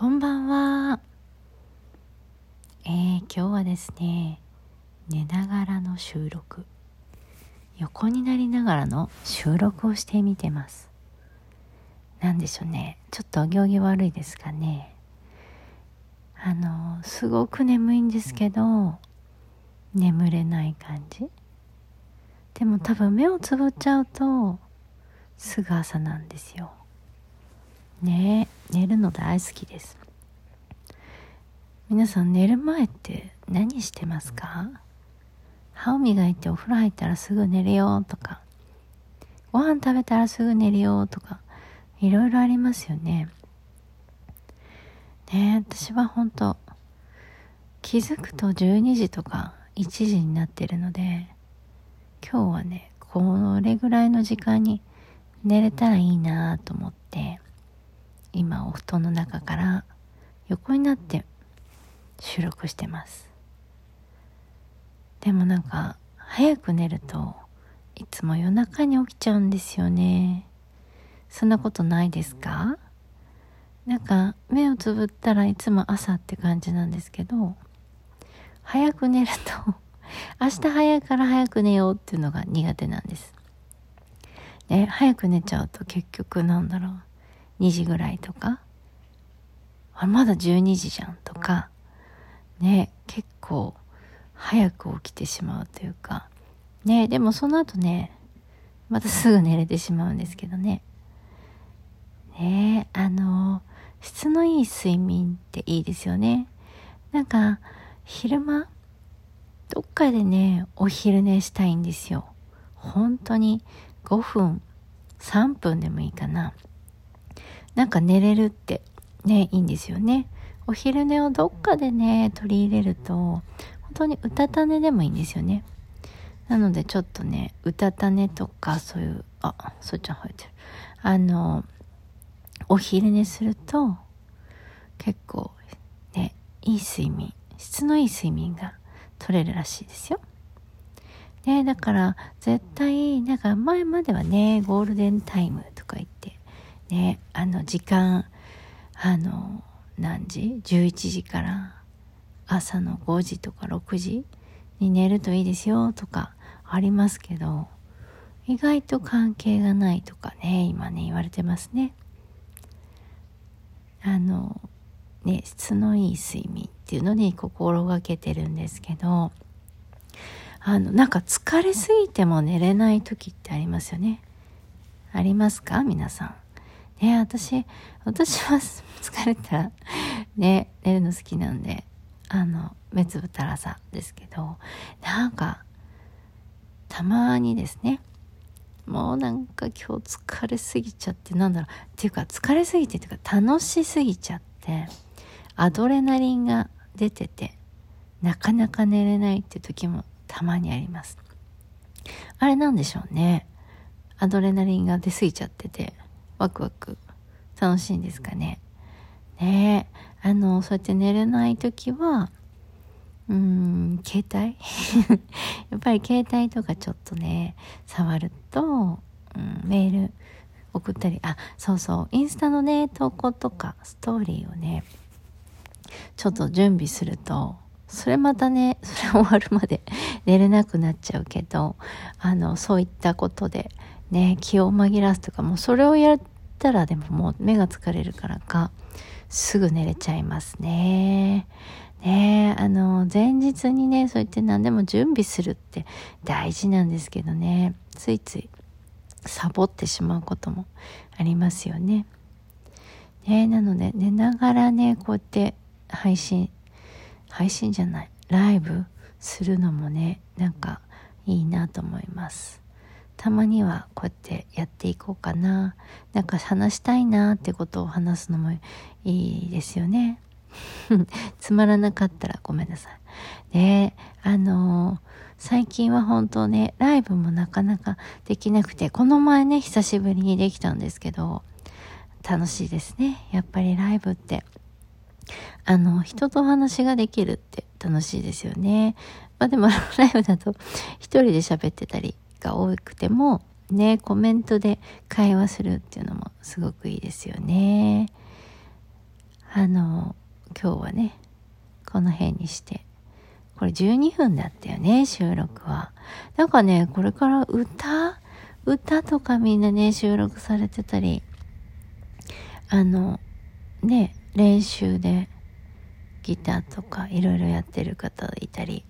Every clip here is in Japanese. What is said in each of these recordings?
こんばんは。えー、今日はですね、寝ながらの収録。横になりながらの収録をしてみてます。なんでしょうね。ちょっとお行儀悪いですかね。あの、すごく眠いんですけど、眠れない感じ。でも多分目をつぶっちゃうと、すぐ朝なんですよ。ね寝るの大好きです。皆さん寝る前って何してますか？歯を磨いてお風呂入ったらすぐ寝るよとかご飯食べたらすぐ寝るよとかいろいろありますよね。ね私は本当気づくと12時とか1時になってるので今日はねこれぐらいの時間に寝れたらいいなと思って。今お布団の中から横になって収録してます。でもなんか早く寝るといつも夜中に起きちゃうんですよね。そんなことないですか？なんか目をつぶったらいつも朝って感じなんですけど早く寝ると 明日早いから早く寝ようっていうのが苦手なんです。ね、早く寝ちゃうと結局なんだろう。2時ぐらいとか、あ、まだ12時じゃんとか、ね、結構早く起きてしまうというか、ね、でもその後ね、またすぐ寝れてしまうんですけどね。ねあの、質のいい睡眠っていいですよね。なんか、昼間、どっかでね、お昼寝したいんですよ。本当に5分、3分でもいいかな。なんか寝れるってね、いいんですよね。お昼寝をどっかでね、取り入れると、本当にうたた寝でもいいんですよね。なのでちょっとね、うたた寝とかそういう、あ、そっちゃん入ってる。あの、お昼寝すると、結構ね、いい睡眠、質のいい睡眠が取れるらしいですよ。ね、だから絶対、なんか前まではね、ゴールデンタイムと、ねあの時間あの何時？11時から朝の5時とか6時に寝るといいですよとかありますけど意外と関係がないとかね今ね言われてますね。あのね質のいい睡眠っていうのに心がけてるんですけどあのなんか疲れすぎても寝れない時ってありますよね。ありますか？皆さん。ね、私、私は 疲れたら、ね、寝るの好きなんで、あの、目つぶったらさですけど、なんか、たまにですね、もうなんか今日疲れすぎちゃって、なんだろう、っていうか疲れすぎてっていうか楽しすぎちゃって、アドレナリンが出てて、なかなか寝れないって時もたまにあります。あれなんでしょうね。アドレナリンが出すぎちゃってて、ワクワク楽しいんですかね。ねあの、そうやって寝れない時は、うん、携帯？やっぱり携帯とかちょっとね、触ると、うん、メール送ったり、あ、そうそう、インスタのね、投稿とかストーリーをね、ちょっと準備すると、それまたね、それ終わるまで 寝れなくなっちゃうけど、あの、そういったことで、ね、気を紛らすとか、もうそれをやったらでももう目が疲れるからか、すぐ寝れちゃいますね。ねあの、前日にね、そう言って何でも準備するって大事なんですけどね、ついついサボってしまうこともありますよね。ねなので、寝ながらね、こうやって配信、配信じゃない、ライブするのもね、なんかいいなと思います。たまにはこうやってやっていこうかな。なんか話したいなってことを話すのもいいですよね。つまらなかったらごめんなさい。ねあのー、最近は本当ね、ライブもなかなかできなくて、この前ね、久しぶりにできたんですけど、楽しいですね。やっぱりライブって。あの、人とお話ができるって楽しいですよね。まあでも、ライブだと一人で喋ってたりが多くてもねコメントで会話するっていうのもすごくいいですよね。あの今日はねこの辺にして。これ12分だったよね収録は。なんかねこれから歌歌とかみんなね収録されてたりあのね練習でギターとかいろいろやってる方いたり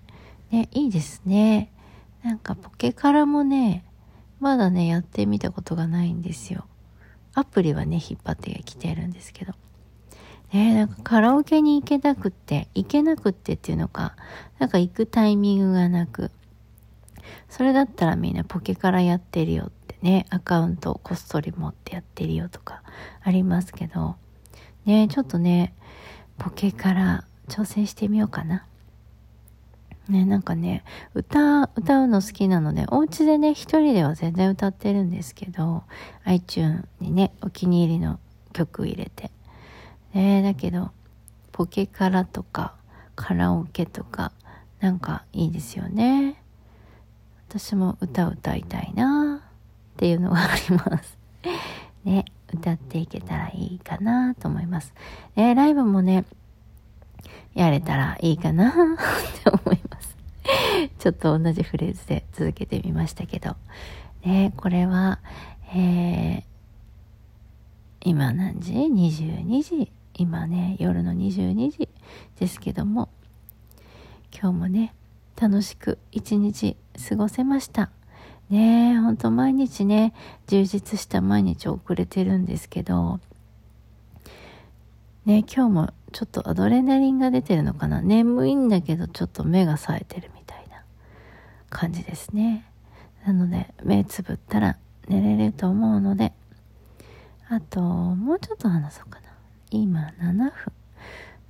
ねいいですね。なんかポケカラもねまだねやってみたことがないんですよ。アプリはね引っ張ってきてるんですけど。ねなんかカラオケに行けなくって、行けなくってっていうのか、なんか行くタイミングがなく、それだったらみんなポケからやってるよってね、アカウントをこっそり持ってやってるよとかありますけど、ねちょっとね、ポケから挑戦してみようかな。ね、なんかね、歌、歌うの好きなので、お家でね、一人では全然歌ってるんですけど、iTune にね、お気に入りの曲入れて。ねだけどポケカラとかカラオケとかなんかいいですよね。私も歌歌いたいなっていうのがあります。ね歌っていけたらいいかなと思います。ねライブもねやれたらいいかなって思います。ちょっと同じフレーズで続けてみましたけど。ねこれはえー、今何時 ?22 時。今ね夜の22時ですけども。今日もね楽しく一日過ごせました。ねえほんと毎日ね充実した毎日を送れてるんですけど。ね今日もちょっとアドレナリンが出てるのかな？眠いんだけどちょっと目が冴えてるみたいな。感じですね。なので目つぶったら寝れると思うのであともうちょっと話そうかな。今7分。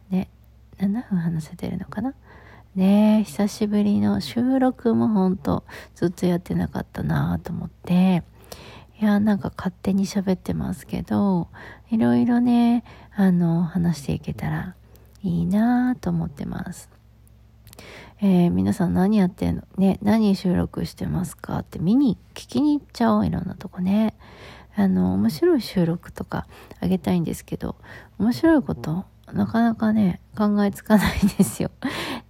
ね7分話せてるのかな。ね久しぶりの収録もほんとずっとやってなかったなと思って。いやなんか勝手に喋ってますけどいろいろねあの話していけたらいいなと思ってます。えー、皆さん何やってんの？ね何収録してますか？って見に聞きに行っちゃおういろんなとこねあの面白い収録とかあげたいんですけど面白いことなかなかね考えつかないんですよ。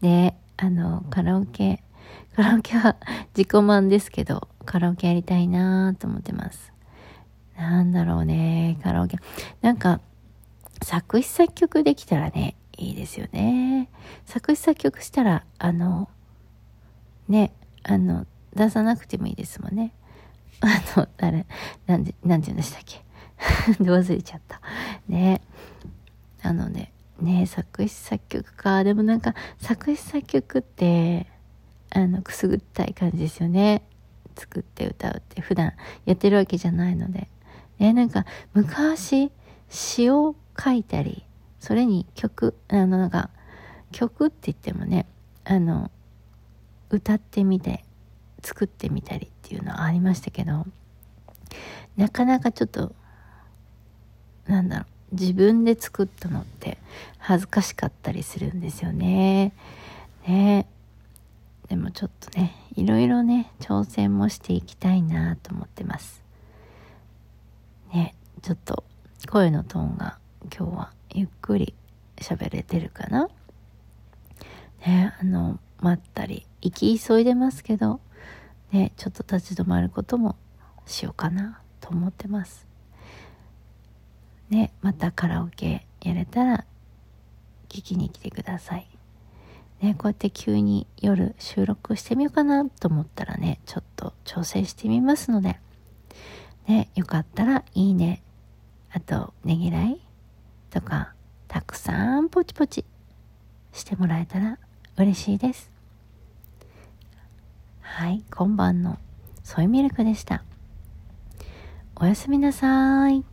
で あのカラオケカラオケは自己満ですけどカラオケやりたいなと思ってます。なんだろうねカラオケなんか作詞作曲できたらねいいですよね。作詞作曲したらあのねあの出さなくてもいいですもんね。あの、誰、なんで、なんて言うんでしたっけ？忘れちゃった。ね。なので、ね、作詞作曲か。でもなんか、作詞作曲って、あの、くすぐったい感じですよね。作って歌うって普段やってるわけじゃないので。ね、なんか、昔、詩を書いたり、それに曲、あの、なんか、曲って言ってもね、あの、歌ってみて、作ってみたりっていうのはありましたけどなかなかちょっとなんだろう自分で作ったのって恥ずかしかったりするんですよね。ねでもちょっとねいろいろね挑戦もしていきたいなと思ってます。ねちょっと声のトーンが今日はゆっくり喋れてるかな？ねあの待ったり行き急いでますけどね、ちょっと立ち止まることもしようかなと思ってます。ね、またカラオケやれたら聞きに来てください。ね、こうやって急に夜収録してみようかなと思ったらね、ちょっと調整してみますので、ね、よかったらいいね、あとねぎらいとか、たくさんポチポチしてもらえたら嬉しいです。はい、今晩のソイミルクでした。おやすみなさい。